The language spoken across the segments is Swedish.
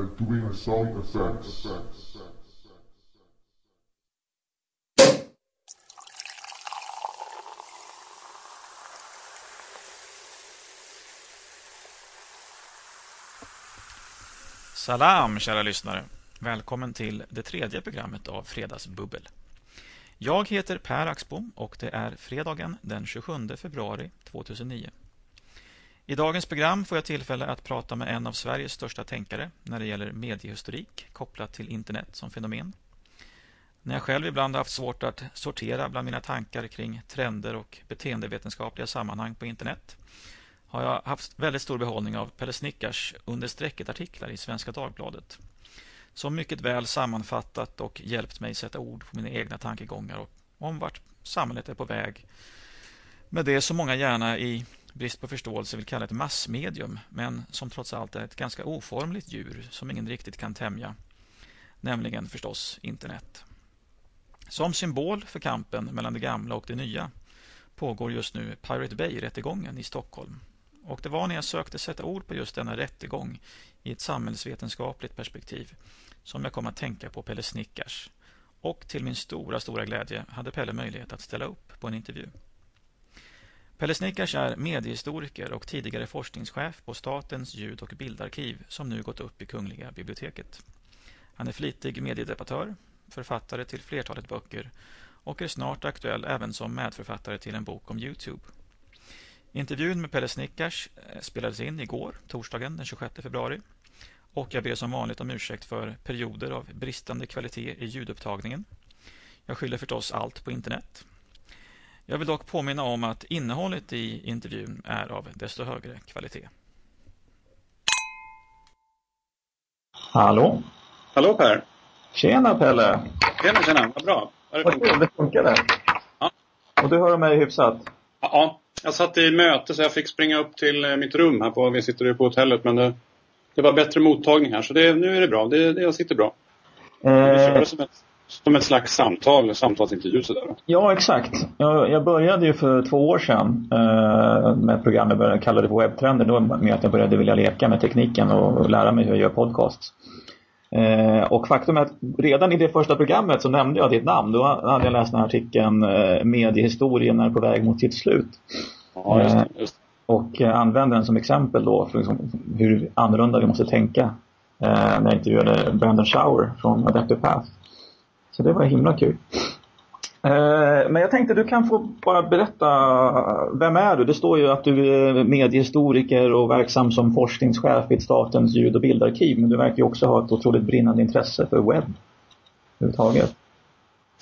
are doing sound effects. Salam kära lyssnare! Välkommen till det tredje programmet av Fredagsbubbel. Jag heter Per Axbom och det är fredagen den 27 februari 2009. I dagens program får jag tillfälle att prata med en av Sveriges största tänkare när det gäller mediehistorik kopplat till internet som fenomen. När jag själv ibland haft svårt att sortera bland mina tankar kring trender och beteendevetenskapliga sammanhang på internet har jag haft väldigt stor behållning av Pelle Snickars understrecket-artiklar i Svenska Dagbladet som mycket väl sammanfattat och hjälpt mig sätta ord på mina egna tankegångar och om vart samhället är på väg med det som många gärna i brist på förståelse vill kalla ett massmedium men som trots allt är ett ganska oformligt djur som ingen riktigt kan tämja, nämligen förstås internet. Som symbol för kampen mellan det gamla och det nya pågår just nu Pirate Bay-rättegången i Stockholm. Och det var när jag sökte sätta ord på just denna rättegång i ett samhällsvetenskapligt perspektiv som jag kom att tänka på Pelle Snickars. Och till min stora, stora glädje hade Pelle möjlighet att ställa upp på en intervju. Pelle Snickars är mediehistoriker och tidigare forskningschef på Statens ljud- och bildarkiv som nu gått upp i Kungliga biblioteket. Han är flitig mediedebattör, författare till flertalet böcker och är snart aktuell även som medförfattare till en bok om Youtube. Intervjun med Pelle Snickars eh, spelades in igår, torsdagen den 26 februari. Och jag ber som vanligt om ursäkt för perioder av bristande kvalitet i ljudupptagningen. Jag skyller förstås allt på internet. Jag vill dock påminna om att innehållet i intervjun är av desto högre kvalitet. Hallå? Hallå Per! Tjena Pelle! Tjena, tjena, vad bra. Vad kul, det funkade. Ja. Och du hör mig hyfsat? Ja, jag satt i möte så jag fick springa upp till eh, mitt rum här på, vi sitter ju på hotellet men det, det var bättre mottagning här så det, nu är det bra. Det, det jag sitter bra. Eh, som ett, slags samtal, samtalsintervju sådär. ja, exakt. Jag, jag började ju för två år sedan eh, med ett program jag började kalla det för webbtrender. Då med att jag började vilja leka med tekniken och lära mig hur jag gör podcasts. Eh, och faktum är att redan i det första programmet så nämnde jag ditt namn. Då hade jag läst den här artikeln eh, Mediehistorien är på väg mot sitt slut. Ja, just det. Just. det. och eh, använde den som exempel då för liksom hur annorlunda vi måste tänka eh, när jag intervjuade Brandon Shower från Adaptive Path. Så det var himla kul. Eh, men jag tänkte du kan få bara berätta, vem är du? Det står ju att du är mediehistoriker och verksam som forskningschef vid Statens ljud- och bildarkiv men du verkar ju också ha ett otroligt brinnande intresse för webb överhuvudtaget.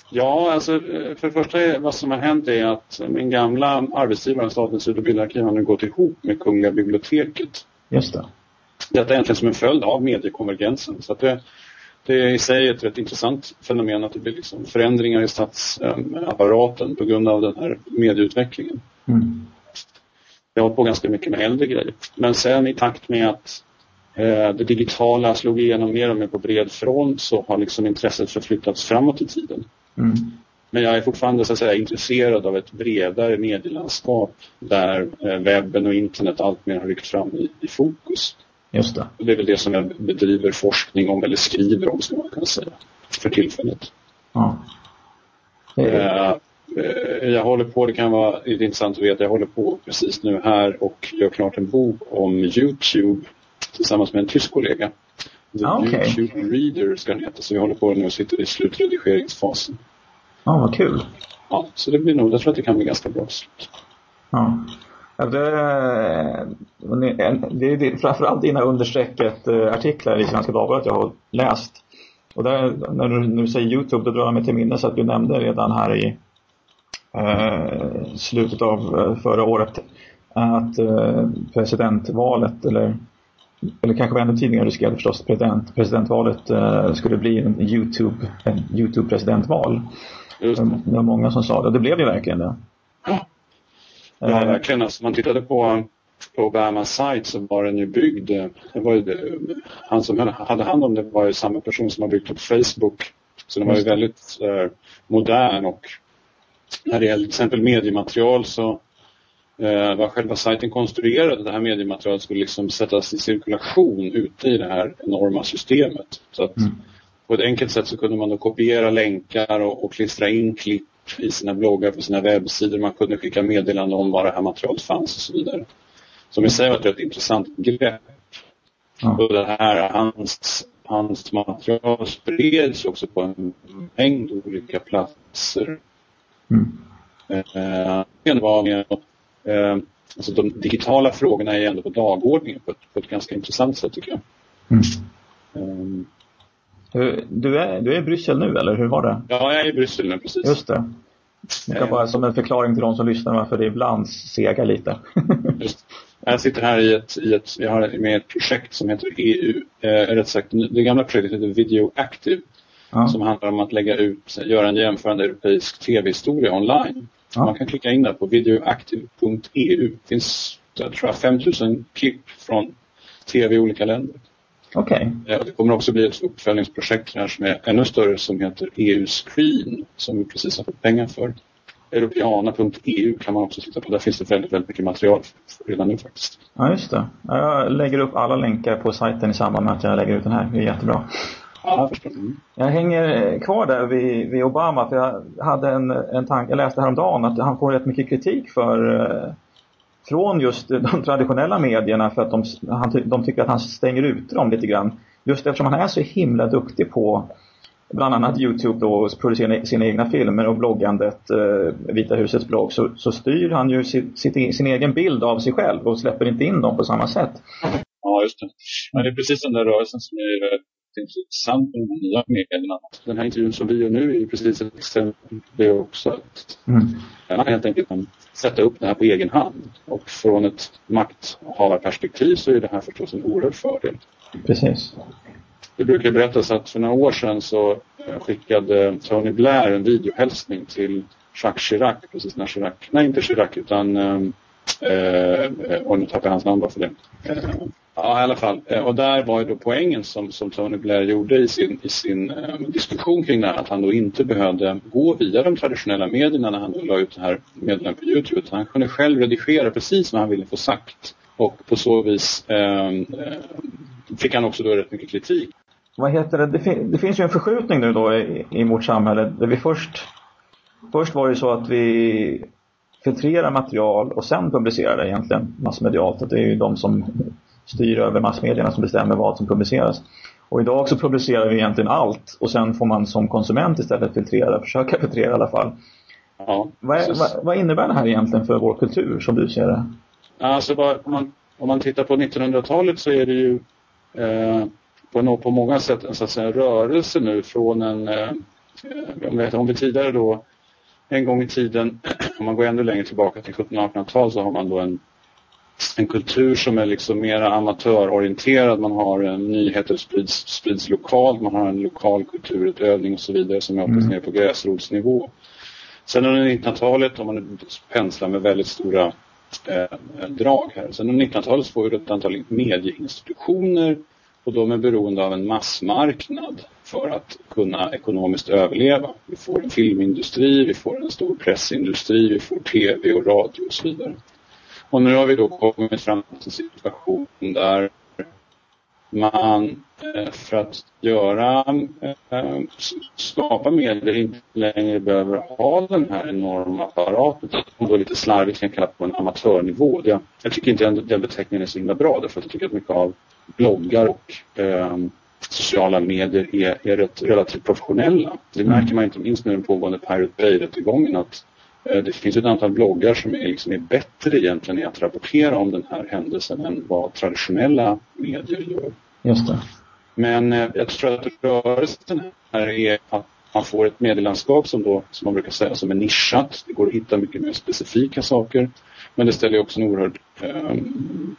Ja, alltså för det första är, vad som har hänt är att min gamla arbetsgivare, Statens ljud och bildarkiv, har nu gått ihop med Kungliga biblioteket. Just det. Detta är egentligen som en följd av mediekonvergensen. Så att det, det är i sig ett rätt intressant fenomen att det blir liksom förändringar i statsapparaten på grund av den här medieutvecklingen. Mm. Jag har hållit på ganska mycket med äldre grejer. Men sen i takt med att eh, det digitala slog igenom mer och mer på bred front så har liksom intresset förflyttats framåt i tiden. Mm. Men jag är fortfarande så att säga, intresserad av ett bredare medielandskap där eh, webben och internet alltmer har ryckt fram i, i fokus. Just det. Det är väl det som jag bedriver forskning om eller skriver om, ska man kunna säga, för tillfället. Ja. Det är- Eh, eh, Jag håller på, det kan vara lite intressant att veta, jag håller på precis nu här och gör klart en bok om Youtube tillsammans med en tysk kollega. The Ah, okej. Youtube Reader ska den heta, så vi håller på nu och sitter i slutredigeringsfasen. Ja, vad kul. Ja, så det blir nog, jag tror att det kan bli ganska bra slut. Ja. Ja, det, det, det är framförallt dina understrecket eh, artiklar i Svenska Dagbladet jag har läst. Och där, när, du, när du säger Youtube då drar jag mig till minnes att du nämnde redan här i eh, slutet av eh, förra året att eh, presidentvalet eller eller kanske var ännu tidigare du skrev förstås president, presidentvalet eh, skulle bli en Youtube, en Youtube-presidentval. Det. Var många som sa det. Det blev ju verkligen det. Ja, Ja, Eh, verkligen. Alltså, man tittade på, Obamas sajt så var den ju byggd. eh, Det var ju det, han som hade hand om det var ju samma person som har byggt upp Facebook. Så den var ju väldigt eh, modern och när det gäller till exempel mediematerial så eh, var själva sajten konstruerad. Det här mediematerialet skulle liksom sättas i cirkulation ute i det här enorma systemet. Så att Mm. på ett enkelt sätt så kunde man då kopiera länkar och, och klistra in klipp i sina bloggar på sina webbsidor. Man kunde skicka meddelanden om var det här materialet fanns och så vidare. Som i sig var ett intressant grepp. Ja. Och det här, hans, hans material spreds också på en mängd olika platser. Mm. Eh, var eh, alltså de digitala frågorna är ändå på dagordningen på ett, på ett ganska intressant sätt tycker jag. Mm. Eh, Du, är, du är i Bryssel nu eller hur var det? ja, jag är i Bryssel nu precis. Just det. Det kan bara som en förklaring till de som lyssnar varför det ibland segar lite. Just. Jag sitter här i ett, i ett, jag har med ett projekt som heter EU, eh, rätt sagt, det gamla projektet heter Video Active ja. som handlar om att lägga ut, göra en jämförande europeisk tv-historia online. Ja. Man kan klicka in där på videoactive.eu. Det finns, jag tror jag, 5000 klipp från tv i olika länder. Okej. Eh, och Det kommer också bli ett uppföljningsprojekt här som är ännu större som heter EU Screen som vi precis har fått pengar för. Europeana.eu kan man också titta på. Där finns det väldigt, väldigt mycket material redan nu faktiskt. Ja, just det. Ja, Jag lägger upp alla länkar på sajten i samband med att jag lägger ut den här. Det är jättebra. Ja, jag. Mm. Jag hänger kvar där vid, vid Obama för jag hade en, en tanke, jag läste häromdagen att han får rätt mycket kritik för eh, från just de traditionella medierna för att de, han, de tycker att han stänger ute dem lite grann. Just eftersom han är så himla duktig på bland annat Youtube då och producera sina egna filmer och bloggandet, eh, Vita husets blogg, så, så styr han ju sitt, sitt, e-, sin egen bild av sig själv och släpper inte in dem på samma sätt. Ja, just det. Men det är precis den där rörelsen som är väldigt intressant med de här nya medierna. Den här intervjun som vi gör nu är precis ett exempel på det också. Att Mm. man kan helt enkelt kan sätta upp det här på egen hand. Och från ett makthavarperspektiv så är det här förstås en oerhörd fördel. Precis. Det brukar berättas att för några år sedan så eh, skickade Tony Blair en videohälsning till Jacques Chirac, precis när Chirac, nej inte Chirac utan, eh, eh, och nu tappar jag hans namn bara för det. Eh, Ja, i alla fall. Eh, Och där var ju då poängen som, som Tony Blair gjorde i sin, i sin eh, diskussion kring det här, att han då inte behövde gå via de traditionella medierna när han då la ut det här meddelandet på Youtube. utan Han kunde själv redigera precis vad han ville få sagt. Och på så vis eh, eh, fick han också då rätt mycket kritik. Vad heter det? Det, fin- det finns ju en förskjutning nu då i, i vårt samhälle. Där vi först, först var det så att vi filtrerar material och sen publicerar det egentligen massmedialt. Att det är ju de som styr över massmedierna som bestämmer vad som publiceras. Och idag så publicerar vi egentligen allt och sen får man som konsument istället filtrera, försöka filtrera i alla fall. Ja, Vad, är, vad, vad innebär det här egentligen för vår kultur som du ser det? Alltså bara, om, man, om man tittar på 1900-talet så är det ju eh, på, nå- på många sätt en, så att säga, rörelse nu från en, eh, om, vi, om vi tidigare då en gång i tiden, om man går ännu längre tillbaka till 1700-1800-tal så har man då en, en kultur som är liksom mer amatörorienterad. Man har en nyheter sprids, sprids lokalt, man har en lokal kulturutövning och så vidare som är oftast Mm. nere på gräsrotsnivå. Sen under 1900-talet, om man penslar med väldigt stora eh, drag här. Sen under 1900-talet så får vi ett antal medieinstitutioner och de är beroende av en massmarknad för att kunna ekonomiskt överleva. Vi får en filmindustri, vi får en stor pressindustri, vi får tv och radio och så vidare. Och nu har vi då kommit fram till en situation där man eh, för att göra, eh, skapa medier inte längre behöver ha den här enorma apparaten som då lite slarvigt kan kalla på en amatörnivå. Jag, jag tycker inte den, den beteckningen är så himla bra därför att jag tycker att mycket av bloggar och eh, sociala medier är, är rätt, relativt professionella. Det märker man inte minst med den pågående Pirate Bay-rättegången att det finns ett antal bloggar som är, liksom är bättre egentligen i att rapportera om den här händelsen än vad traditionella medier gör. Just det. Men eh, jag tror att rörelsen här är att man får ett medielandskap som då, som man brukar säga, som är nischat. Det går att hitta mycket mer specifika saker. Men det ställer också en oerhörd... Eh,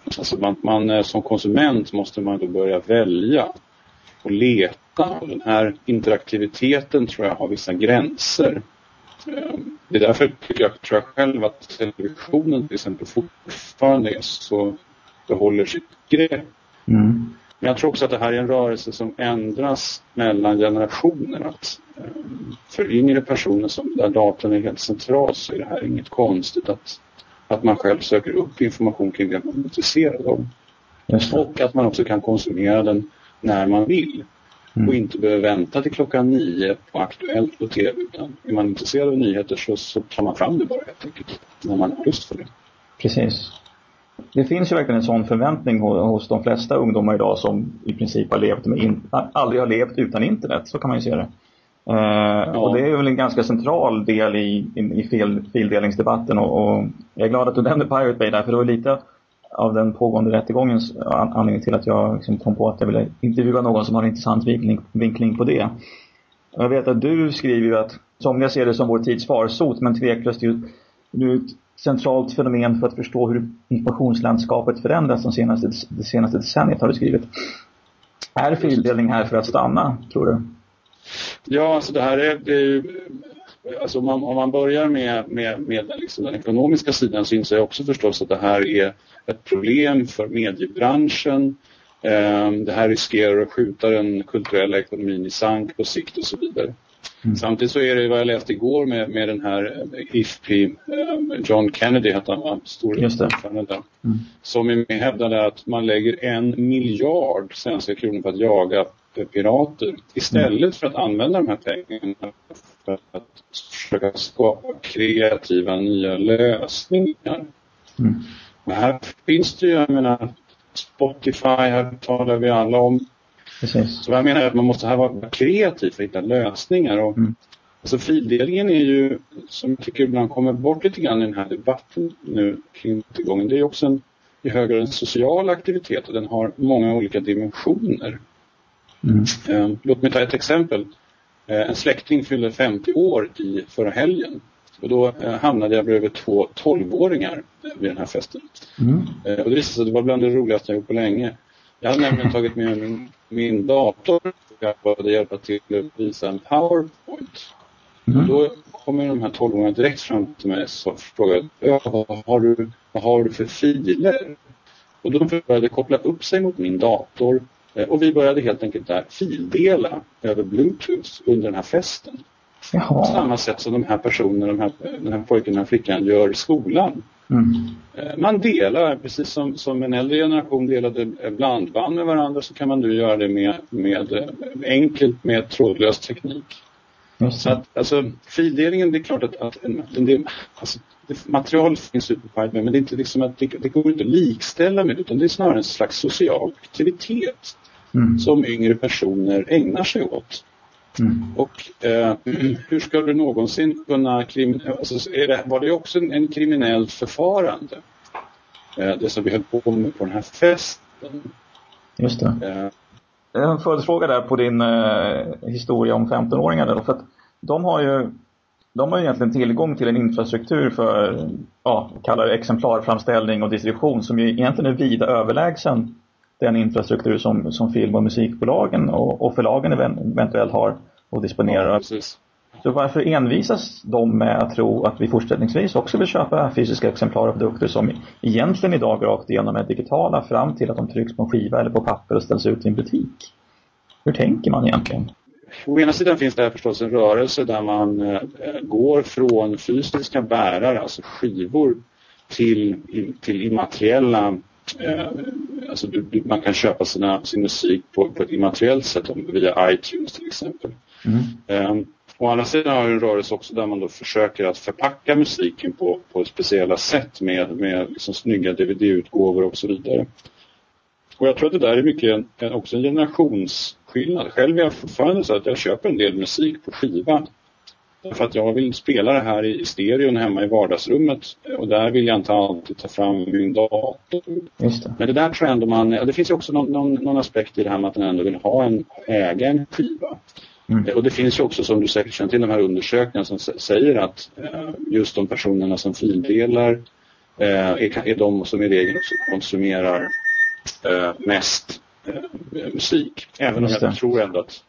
alltså man, man, eh, som konsument måste man då börja välja och leta. Den här interaktiviteten tror jag har vissa gränser. Det är därför tycker jag, tror jag själv att televisionen till exempel fortfarande är så behåller sitt grepp. Mm. Men jag tror också att det här är en rörelse som ändras mellan generationer. Att, eh, för yngre personer som, där datorn är helt central så är det här inget konstigt att att man själv söker upp information kring det man är intresserad av. Och att man också kan konsumera den när man vill. Mm. Och inte behöver vänta till klockan nio på Aktuellt på TV. Utan är man intresserad av nyheter så, så tar man fram det bara helt enkelt. När man har lust för det. Precis. Det finns ju verkligen en sån förväntning hos de flesta ungdomar idag som i princip har levt med in, aldrig har levt utan internet. Så kan man ju se det. Eh, ja. Och det är väl en ganska central del i, i, i fil, fildelningsdebatten och, och, jag är glad att du nämnde Pirate Bay där för det var lite av den pågående rättegångens anledning till att jag liksom kom på att jag ville intervjua någon som har en intressant vinkling, vinkling på det. Jag vet att du skriver ju att somliga ser det som vår tids farsot men tveklöst ju, nu ett centralt fenomen för att förstå hur informationslandskapet förändras de senaste, det senaste decenniet har du skrivit. Är fildelning här för att stanna, tror du? Ja, alltså det här är, det är ju, alltså om, man, om man börjar med, med, med liksom den ekonomiska sidan så inser jag också förstås att det här är ett problem för mediebranschen. Ehm, det här riskerar att skjuta den kulturella ekonomin i sank på sikt och så vidare. Mm. Samtidigt så är det vad jag läste igår med, med den här IFPI, ehm, John Kennedy hette han? Stor där. Mm. Som hävdade att man lägger en miljard svenska kronor på att jaga pirater istället för att använda de här pengarna för att försöka skapa kreativa nya lösningar. Mm. Men här finns det ju, jag menar, Spotify, här talar vi alla om. Precis. Så jag menar att man måste här vara kreativ för att hitta lösningar. Och, mm. Alltså fildelningen är ju, som jag tycker ibland kommer bort lite grann i den här debatten nu kring rättegången, det är också en, i hög grad en social aktivitet och den har många olika dimensioner. Mm. Eh, låt mig ta ett exempel. Eh, en släkting fyllde 50 år i förra helgen. Och då eh, hamnade jag bredvid två 12-åringar vid den här festen. Mm. Och det visade sig att det var bland det roligaste jag gjort på länge. Jag hade nämligen tagit med min, min dator och jag började hjälpa till att visa en powerpoint. Mm. Och då kommer de här 12-åringarna direkt fram till mig och frågar vad har, du, vad har du för filer? Och de började koppla upp sig mot min dator och vi började helt enkelt där fildela över Bluetooth under den här festen. Jaha. På samma sätt som de här personerna, de här, den här pojken och den här flickan gör i skolan. Mm. Eh, man delar, precis som, som en äldre generation delade blandband med varandra så kan man nu göra det med, med eh, enkelt med trådlös teknik. Så att, alltså, fildelningen, det är klart att, att en, en alltså, material finns ute på men det, är inte liksom att det, det går inte att likställa med utan det är snarare en slags social aktivitet mm. som yngre personer ägnar sig åt. Mm. Och eh, hur ska du någonsin kunna alltså, är det, var det också en, en kriminellt förfarande? Eh, det som vi höll på med på den här festen. Just det. Eh, en följdfråga där på din eh, historia om 15-åringar. För att de har ju de har egentligen tillgång till en infrastruktur för, ja, kallar det exemplarframställning och distribution som ju egentligen är vida överlägsen den infrastruktur som, som film och musikbolagen och, och förlagen eventuellt har och disponerar. Ja, så varför envisas de med att tro att vi fortsättningsvis också vill köpa fysiska exemplar av produkter som egentligen idag rakt igenom är digitala fram till att de trycks på en skiva eller på papper och ställs ut i en butik? Hur tänker man egentligen? Å ena sidan finns det förstås en rörelse där man eh, går från fysiska bärare, alltså skivor, till, till immateriella alltså du, man kan köpa sina, sin musik på, på ett immateriellt sätt via iTunes till exempel. Mm. Um, å andra sidan har vi en rörelse också där man då försöker att förpacka musiken på, på speciella sätt med, med liksom snygga DVD-utgåvor och så vidare. Och jag tror att det där är mycket en, en, också en generationsskillnad. Själv är jag fortfarande så att jag köper en del musik på skiva. Därför att jag vill spela det här i stereon hemma i vardagsrummet och där vill jag inte alltid ta fram min dator. Det. Men det där tror jag ändå man, det finns ju också någon, någon, någon, aspekt i det här med att man ändå vill ha en, äga en skiva. Mm. Och det finns ju också som du säkert känner till de här undersökningarna som säger att eh, just de personerna som fildelar eh, är, är de som i regel konsumerar eh, mest eh, musik. Även om jag tror ändå att,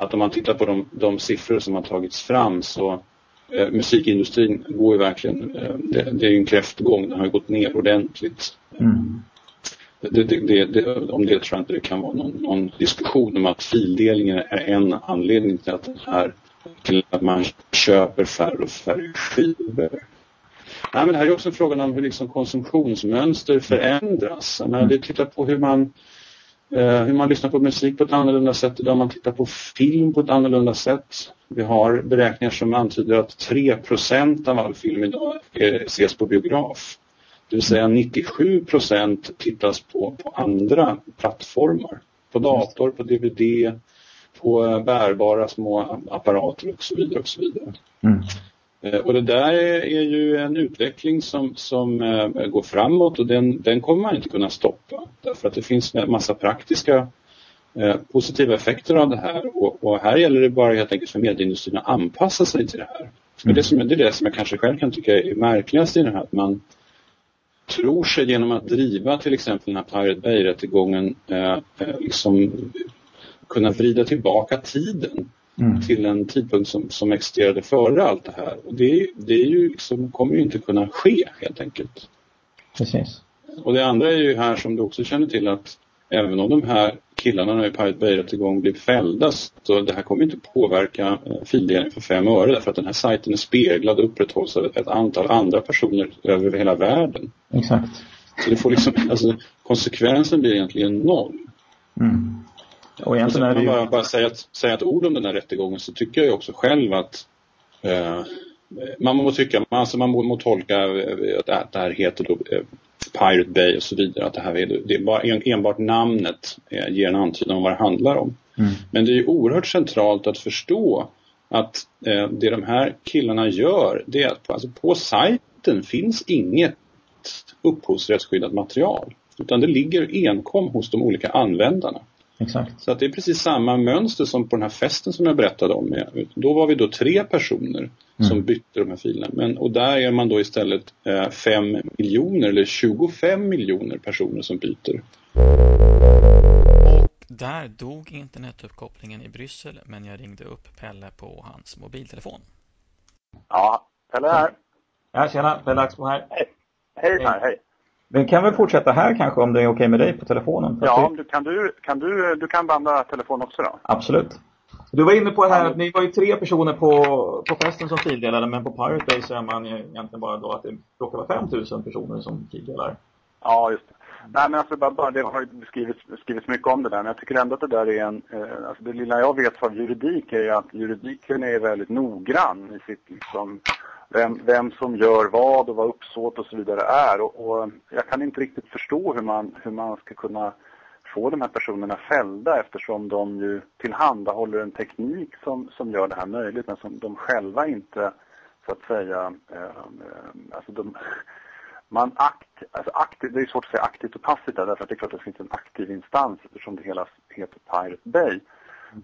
att om man tittar på de, de siffror som har tagits fram så eh, musikindustrin går ju verkligen, eh, det, det, är ju en kräftgång, den har gått ner ordentligt. Mm. Det, det, om det tror jag inte det kan vara någon, någon, diskussion om att fildelningen är en anledning till att, här, till att man köper färre och färre skivor. Nej, men det här är också frågan om hur liksom konsumtionsmönster förändras. Men det tittar på hur man, Eh, hur man lyssnar på musik på ett annorlunda sätt idag. Man tittar på film på ett annorlunda sätt. Vi har beräkningar som antyder att 3% av all film idag eh, ses på biograf. Det vill säga 97% tittas på, på andra plattformar. På dator, på DVD, på eh, bärbara små apparater och så vidare. Och, så vidare. Mm. Eh, och det där är ju en utveckling som, som eh, går framåt och den, den kommer man inte kunna stoppa. Därför att det finns en massa praktiska eh, positiva effekter av det här och, och, här gäller det bara helt enkelt för medieindustrin att anpassa sig till det här. Mm. Det, som, det är det som jag kanske själv kan tycka är märkligast i det här. Att man tror sig genom att driva till exempel den här Pirate Bay-rättegången eh, liksom kunna vrida tillbaka tiden mm. till en tidpunkt som, som existerade före allt det här. Och det, det är ju liksom, kommer ju inte kunna ske helt enkelt. Precis. Och det andra är ju här som du också känner till att även om de här killarna i Pirate Bay-rättegång blir fällda så det här kommer inte påverka eh, fildelning för fem öre därför att den här sajten är speglad och upprätthålls av ett antal andra personer över hela världen. Exakt. Så det får liksom, alltså, konsekvensen blir egentligen noll. Mm. Och egentligen är det ju... bara, bara säga, ett, säga ett ord om den här rättegången så tycker jag också själv att eh, man må tycka, alltså man må, må tolka eh, att det här heter då eh, Pirate Bay och så vidare. Att det här är, det är bara enbart namnet eh, ger en antydan om vad det handlar om. Mm. Men det är ju oerhört centralt att förstå att eh, det de här killarna gör det är att på, alltså på sajten finns inget upphovsrättsskyddat material. Utan det ligger enkom hos de olika användarna. Exakt. Så att det är precis samma mönster som på den här festen som jag berättade om. Då var vi då tre personer mm. som bytte de här filerna. Men, och där är man då istället eh, 5 miljoner eller 25 miljoner personer som byter. Och där dog internetuppkopplingen i Bryssel men jag ringde upp Pelle på hans mobiltelefon. Ja, Pelle här. Ja, tjena. Pelle Axbo här. Hej. Hej, hej. hej. Vi kan väl fortsätta här kanske om det är okej med dig på telefonen? Ja, du, kan, du, kan, du, du kan banda telefon också då? Absolut. Du var inne på det här att ni var ju tre personer på, på festen som fildelade men på Pirate Bay så är man ju egentligen bara då att det råkar vara 5000 personer som fildelar. Ja, just det. Nej men alltså bara, bara det har ju skrivits, skrivits mycket om det där men jag tycker ändå att det där är en, eh, alltså det lilla jag vet av juridik är ju att juridiken är väldigt noggrann i sitt liksom vem, vem som gör vad och vad uppsåt och så vidare är. Och, och, jag kan inte riktigt förstå hur man, hur man ska kunna få de här personerna fällda eftersom de ju tillhandahåller en teknik som, som gör det här möjligt men som de själva inte så att säga eh, alltså de, man akt, alltså aktiv, det är svårt att säga aktivt och passivt där, därför att det är klart att det finns en aktiv instans eftersom det hela heter Pirate Bay.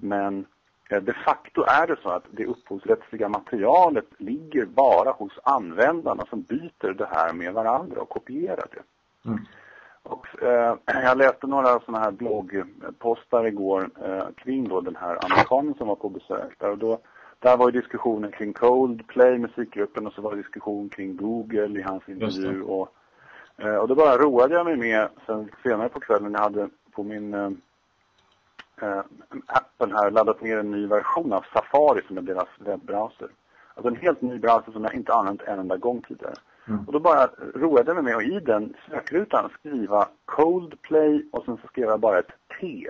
Men Eh, de facto är det så att det upphovsrättsliga materialet ligger bara hos användarna som byter det här med varandra och kopierar det. Mm. Och, eh, jag läste några sådana här bloggpostar igår eh, kring då den här amerikanen som var på besök där. Och då, där var ju diskussionen kring Coldplay, musikgruppen, och så var det diskussion kring Google i hans intervju. Och, eh, och då bara roade jag mig med sen senare på kvällen jag hade på min eh, appen här laddat ner en ny version av Safari som är deras webbrowser. Alltså en helt ny browser som jag inte använt en enda gång tidigare. Mm. Och då bara roade jag mig med att i den sökrutan skriva Coldplay och sen så skrev jag bara ett T.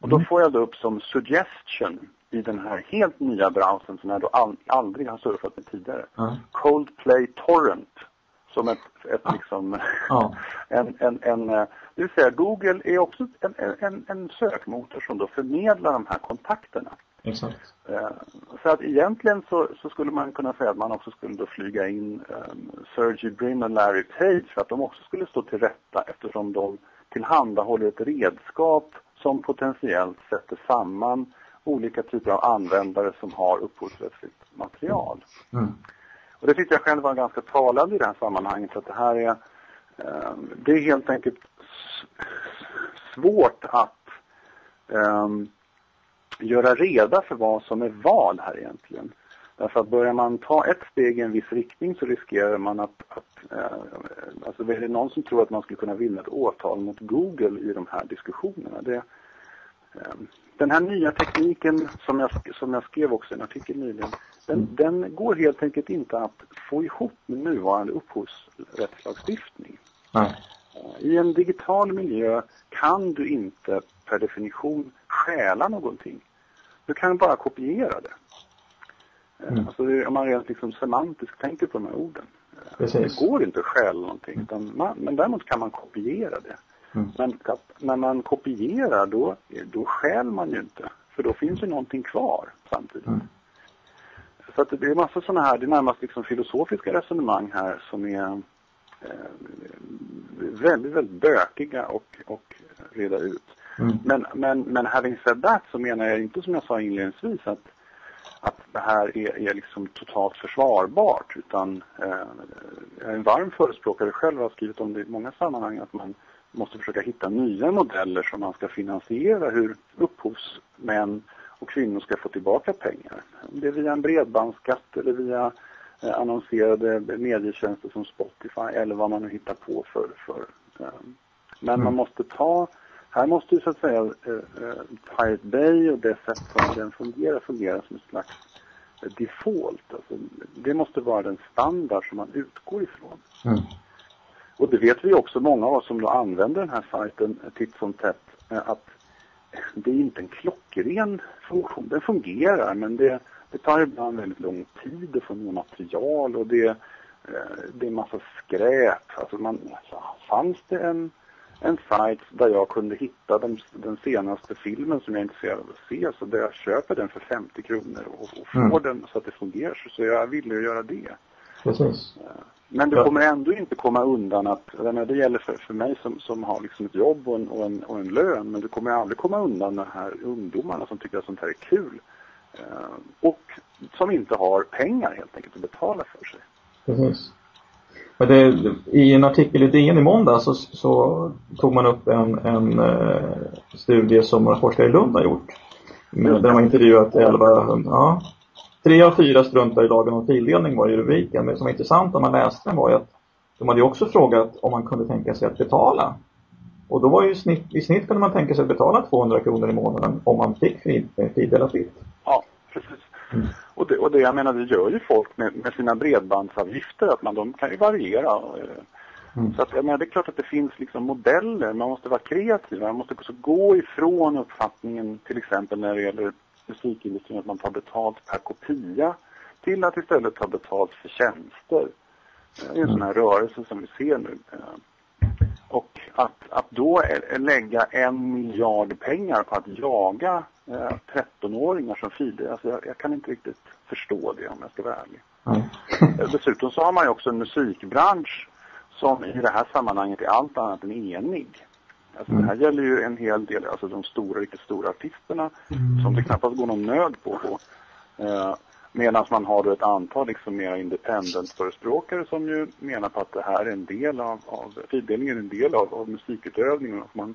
Och då mm. får jag då upp som suggestion i den här helt nya browsern som jag då aldrig har surfat med tidigare. Mm. Coldplay Torrent som ett, ett liksom, ja. en, en, en, eh, det vill säga Google är också en, en, en sökmotor som då förmedlar de här kontakterna. Exakt. Eh, så att egentligen så, så, skulle man kunna säga att man också skulle då flyga in um, Sergey Brin och Larry Page för att de också skulle stå till rätta eftersom de tillhandahåller ett redskap som potentiellt sätter samman olika typer av användare som har upphovsrättsligt material. Mm. Och det tyckte jag själv var ganska talande i det här sammanhanget. Att det här är, eh, det är helt enkelt svårt att eh, göra reda för vad som är vad här egentligen. Därför att börjar man ta ett steg i en viss riktning så riskerar man att, att eh, alltså är det någon som tror att man skulle kunna vinna ett åtal mot Google i de här diskussionerna? Det, ehm, den här nya tekniken som jag, som jag skrev också i en artikel nyligen, den, den går helt enkelt inte att få ihop med nuvarande upphovsrättslagstiftning. Nej. I en digital miljö kan du inte per definition stjäla någonting. Du kan bara kopiera det. Eh, Mm. Alltså det, om man rent liksom semantiskt tänker på de här orden. Eh, Precis. Det går inte att stjäla någonting, utan man, men däremot kan man kopiera det. Mm. Men att, när man kopierar då, då stjäl man ju inte. För då finns ju någonting kvar samtidigt. Mm. Så att det är massa sådana här, det är närmast liksom filosofiska resonemang här som är eh, väldigt, väldigt bökiga och, och reda ut. Mm. Men, men, men having said that så menar jag inte som jag sa inledningsvis att, att det här är, är liksom totalt försvarbart utan eh, jag är en varm förespråkare själv och har skrivit om det i många sammanhang att man måste försöka hitta nya modeller som man ska finansiera hur upphovsmän och kvinnor ska få tillbaka pengar. Om det är via en bredbandsskatt eller via eh, annonserade medietjänster som Spotify eller vad man nu hittar på för. för eh, men Mm. man måste ta, här måste ju så att säga eh, Pirate Bay och det sätt som den fungerar fungera som ett slags default. Alltså, det måste vara den standard som man utgår ifrån. Mm. Och det vet vi också, många av oss som då använder den här sajten titt som tätt, eh, att det är inte en klockren funktion. Den fungerar men det, det tar ibland väldigt lång tid att få ner material och det, eh, det är massa skräp. Alltså man, fanns det en, en sajt där jag kunde hitta den, den senaste filmen som jag är intresserad av att se så där jag köper den för 50 kronor och, och får Mm. den så att det fungerar så, så jag ville göra det. Precis. Men du kommer ändå inte komma undan att, det gäller för, för mig som, som har liksom ett jobb och en, och, en, och en lön, men du kommer aldrig komma undan de här ungdomarna som tycker att sånt här är kul. Eh, och som inte har pengar helt enkelt att betala för sig. Precis. Det, I en artikel i DN i måndag så, så tog man upp en, en eh, studie som några forskare i Lund har gjort. Med, där har intervjuat 11, ja, tre av fyra struntar i lagen om fildelning var i rubriken. Men det som var intressant när man läste den var ju att de hade ju också frågat om man kunde tänka sig att betala. Och då var ju snitt, i snitt kunde man tänka sig att betala 200 kronor i månaden om man fick fri- fridela fritt. Ja, precis. Och, det, och det jag menar, det gör ju folk med, med sina bredbandsavgifter, att man, de kan ju variera. eh, Mm. Så att, jag menar, det är klart att det finns liksom modeller, man måste vara kreativ, man måste också gå ifrån uppfattningen till exempel när det gäller musikindustrin att man tar betalt per kopia till att istället ta betalt för tjänster. Det är en sån här rörelse som vi ser nu. eh. Och att, att då lägga en miljard pengar på att jaga eh, 13-åringar som fider, alltså jag, jag kan inte riktigt förstå det om jag ska vara ärlig. Eh, Dessutom så har man ju också en musikbransch som i det här sammanhanget är allt annat än enig. Alltså det här gäller ju en hel del, alltså de stora, riktigt stora artisterna som det knappast går någon nöd på. på. Eh, Medan man har då ett antal liksom mer independent-förespråkare som ju menar på att det här är en del av, av fridelningen är en del av, av musikutövningen. Och man,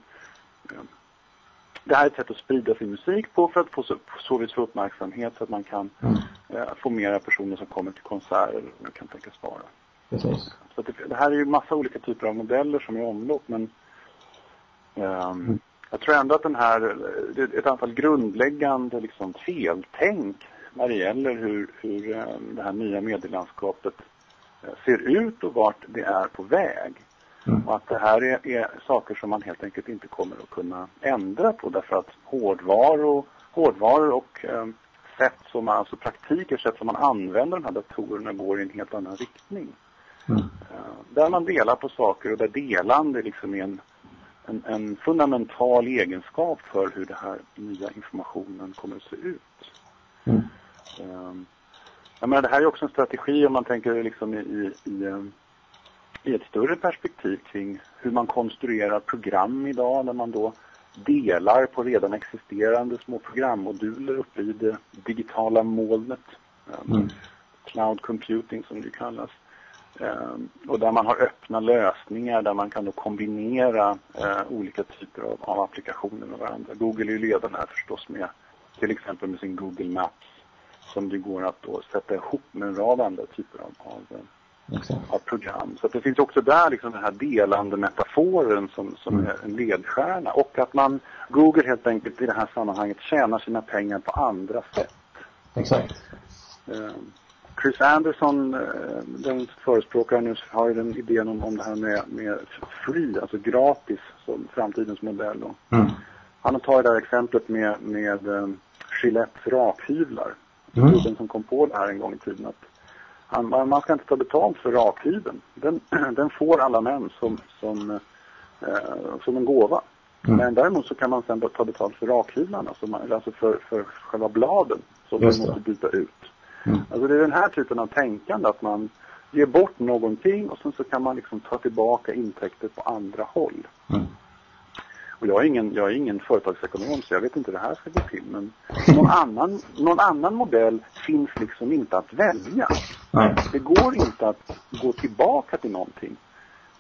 eh, det här är ett sätt att sprida sin musik på för att på så, på så vis få uppmärksamhet så att man kan Mm. eh, få mera personer som kommer till konserter och kan tänkas vara. Precis. Så att det, det här är ju massa olika typer av modeller som är omlopp men ehm, jag tror ändå att den här, ett antal grundläggande liksom feltänk när det gäller hur, hur ehm, det här nya medielandskapet eh, ser ut och vart det är på väg. Mm. Och att det här är, är saker som man helt enkelt inte kommer att kunna ändra på därför att hårdvaror, hårdvaror och eh, sätt som man, alltså praktiker, sätt som man använder de här datorerna går i en helt annan riktning. Mm. Eh, där man delar på saker och där delande liksom är en, en, en fundamental egenskap för hur den här nya informationen kommer att se ut. Mm. Um, jag menar, det här är också en strategi om man tänker liksom i, i, i, ehm, i ett större perspektiv kring hur man konstruerar program idag där man då delar på redan existerande små programmoduler uppe i det digitala molnet. Um, Mm. Cloud computing som det kallas. Um, och där man har öppna lösningar där man kan då kombinera eh, olika typer av, av applikationer med varandra. Google är ju ledande här förstås med till exempel med sin Google Maps som det går att då sätta ihop med en rad andra typer av, av, av program. Så det finns också där liksom den här delande metaforen som, som mm. är en ledstjärna. Och att man, Google helt enkelt i det här sammanhanget tjänar sina pengar på andra sätt. Exakt. Eh, Chris Anderson, eh, den förespråkaren nu, har ju den idén om, om det här med, med free, alltså gratis, som framtidens modell. Mm. Han har tagit det här exemplet med, med um, Gillettes rakhyvlar. Mm. Den som kom på det här en gång i tiden. Att han, man ska inte ta betalt för rakhyveln. Den, den får alla män som, som, eh, som en gåva. Mm. Men däremot så kan man sen ta betalt för rakhyvlarna, alltså, alltså för, för själva bladen som man måste byta ut. Mm. Alltså det är den här typen av tänkande att man ger bort någonting och sen så kan man liksom ta tillbaka intäkter på andra håll. Mm. Och jag är, ingen, jag är ingen företagsekonom så jag vet inte hur det här ska gå till. Men någon annan, någon annan modell finns liksom inte att välja. Nej. Det går inte att gå tillbaka till någonting.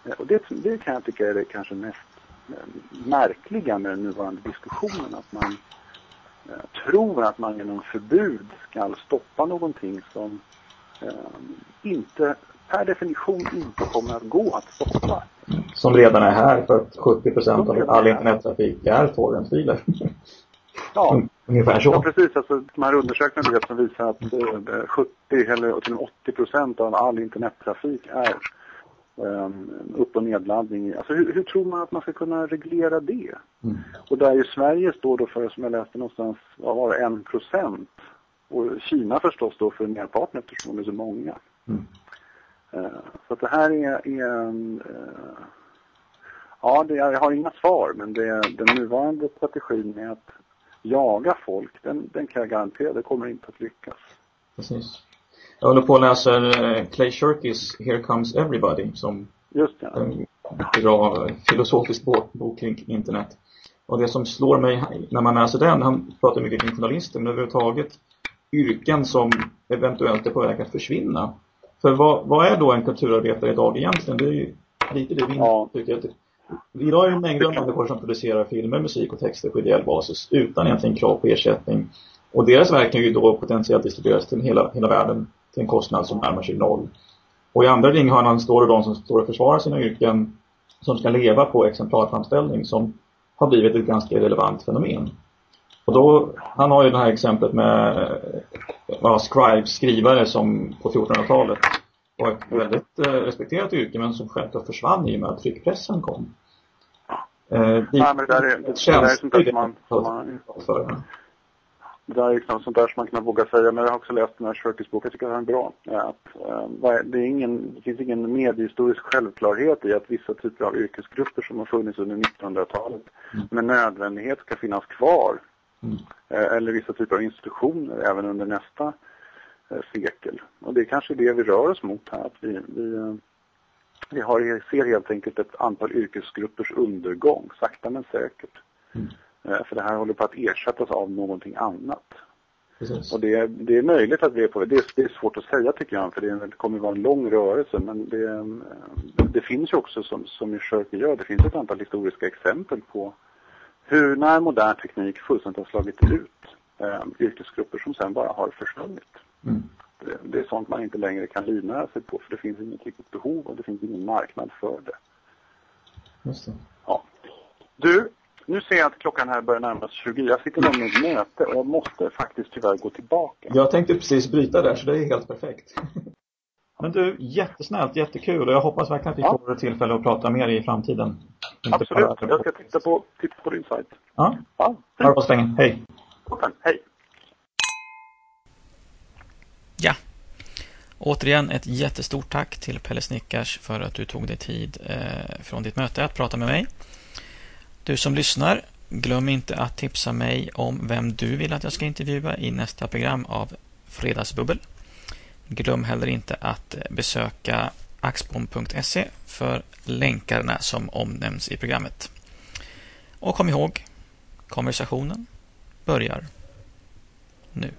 Eh, och det, det kan jag tycka är det kanske mest eh, märkliga med den nuvarande diskussionen. Att man tror att man genom förbud ska stoppa någonting som eh, inte per definition inte kommer att gå att stoppa. Som redan är här för att 70 procent av all internettrafik är torrentfiler. Ja, ungefär så. Ja, precis. Alltså, de här undersökningarna som visar att eh, 70 eller till 80 procent av all internettrafik är upp- och nedladdning. Alltså, hur, hur, tror man att man ska kunna reglera det? Mm. Och där ju Sverige står då för, som jag läste någonstans, vad var det, en procent. Och Kina förstås står för merparten eftersom de är så många. Mm. Uh, så att det här är, är en, uh, Ja, det, jag har inga svar, men det, den nuvarande strategin med att jaga folk, den, den kan jag garantera, det kommer inte att lyckas. Precis. Jag håller på och läser eh, Clay Shirkys Here Comes Everybody som Just ja. en bra filosofisk bok kring internet. Och det som slår mig när man läser den, han pratar mycket kring journalister, men överhuvudtaget yrken som eventuellt är på väg att försvinna. För vad, vad är då en kulturarbetare idag egentligen? Det är ju lite det vi ja. tycker. Att Idag är det mängder av människor som producerar filmer, musik och texter på ideell basis utan egentligen krav på ersättning. Och deras verk kan ju då potentiellt distribueras till hela, hela världen till en kostnad som närmar sig noll. Och i andra ringhörnan står det de som står och försvarar sina yrken som ska leva på exemplarframställning som har blivit ett ganska relevant fenomen. Och då, han har ju det här exemplet med ja, scribes, skrivare som på 1400-talet var ett väldigt eh, respekterat yrke men som självklart försvann i och med att tryckpressen kom. Eh, det, Nej, men det där är, det, det Det där är liksom sånt där som man kan våga säga, men jag har också läst den här Shirkys bok, jag tycker den är bra. Att, äh, det, är ingen, det finns ingen mediehistorisk självklarhet i att vissa typer av yrkesgrupper som har funnits under 1900-talet mm. med nödvändighet ska finnas kvar. Mm. Äh, eller vissa typer av institutioner även under nästa äh, sekel. Och det är kanske det vi rör oss mot här, att vi, vi vi har, ser helt enkelt ett antal yrkesgruppers undergång, sakta men säkert. Mm. Eh, för det här håller på att ersättas av någonting annat. Precis. Och det, det är möjligt att vi är på det. Är, det är svårt att säga tycker jag, för det, det kommer att vara en lång rörelse. Men det, eh, det finns ju också, som, som Schörke gör, det finns ett antal historiska exempel på hur när modern teknik fullständigt har slagit ut eh, yrkesgrupper som sen bara har försvunnit. Mm det är sånt man inte längre kan livnära sig på för det finns inget riktigt behov och det finns ingen marknad för det. Just det. Ja. Du, nu ser jag att klockan här börjar närma sig 20. Jag sitter nämligen i ett möte och jag måste faktiskt tyvärr gå tillbaka. Jag tänkte precis bryta där så det är helt perfekt. Men du, jättesnällt, jättekul och jag hoppas verkligen att vi ja. får tillfälle att prata mer i framtiden. Inte Absolut, jag ska titta på, titta på din sajt. Ja, ja. ha det bra så länge. Hej. Toppen, hej. Ja. Återigen ett jättestort tack till Pelle Snickars för att du tog dig tid eh, från ditt möte att prata med mig. Du som lyssnar, glöm inte att tipsa mig om vem du vill att jag ska intervjua i nästa program av Fredagsbubbel. Glöm heller inte att besöka axbom.se för länkarna som omnämns i programmet. Och kom ihåg, konversationen börjar nu.